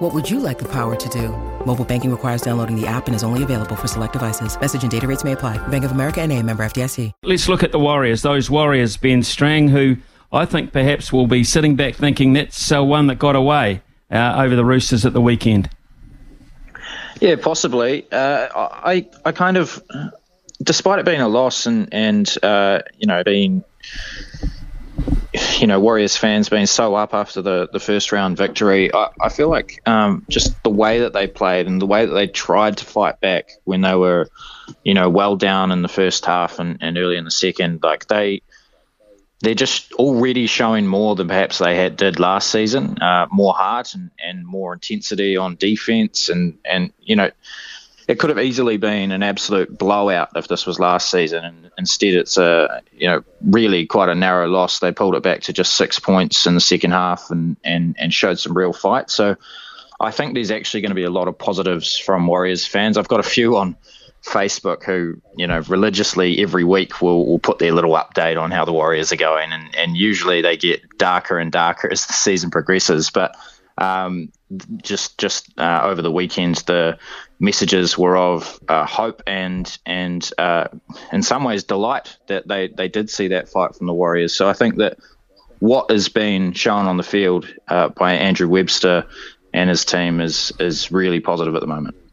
What would you like the power to do? Mobile banking requires downloading the app and is only available for select devices. Message and data rates may apply. Bank of America and a member FDIC. Let's look at the Warriors. Those Warriors, Ben Strang, who I think perhaps will be sitting back thinking that's uh, one that got away uh, over the Roosters at the weekend. Yeah, possibly. Uh, I I kind of, despite it being a loss and and uh, you know being, you know Warriors fans being so up after the, the first round victory, I, I feel like um, just the way that they played and the way that they tried to fight back when they were, you know, well down in the first half and, and early in the second, like they they're just already showing more than perhaps they had did last season. Uh, more heart and, and more intensity on defense, and and you know, it could have easily been an absolute blowout if this was last season, and instead it's a you know really quite a narrow loss. They pulled it back to just six points in the second half, and and and showed some real fight. So. I think there's actually going to be a lot of positives from Warriors fans. I've got a few on Facebook who, you know, religiously every week will, will put their little update on how the Warriors are going. And, and usually they get darker and darker as the season progresses. But um, just just uh, over the weekend, the messages were of uh, hope and and uh, in some ways delight that they, they did see that fight from the Warriors. So I think that what has been shown on the field uh, by Andrew Webster and his team is is really positive at the moment.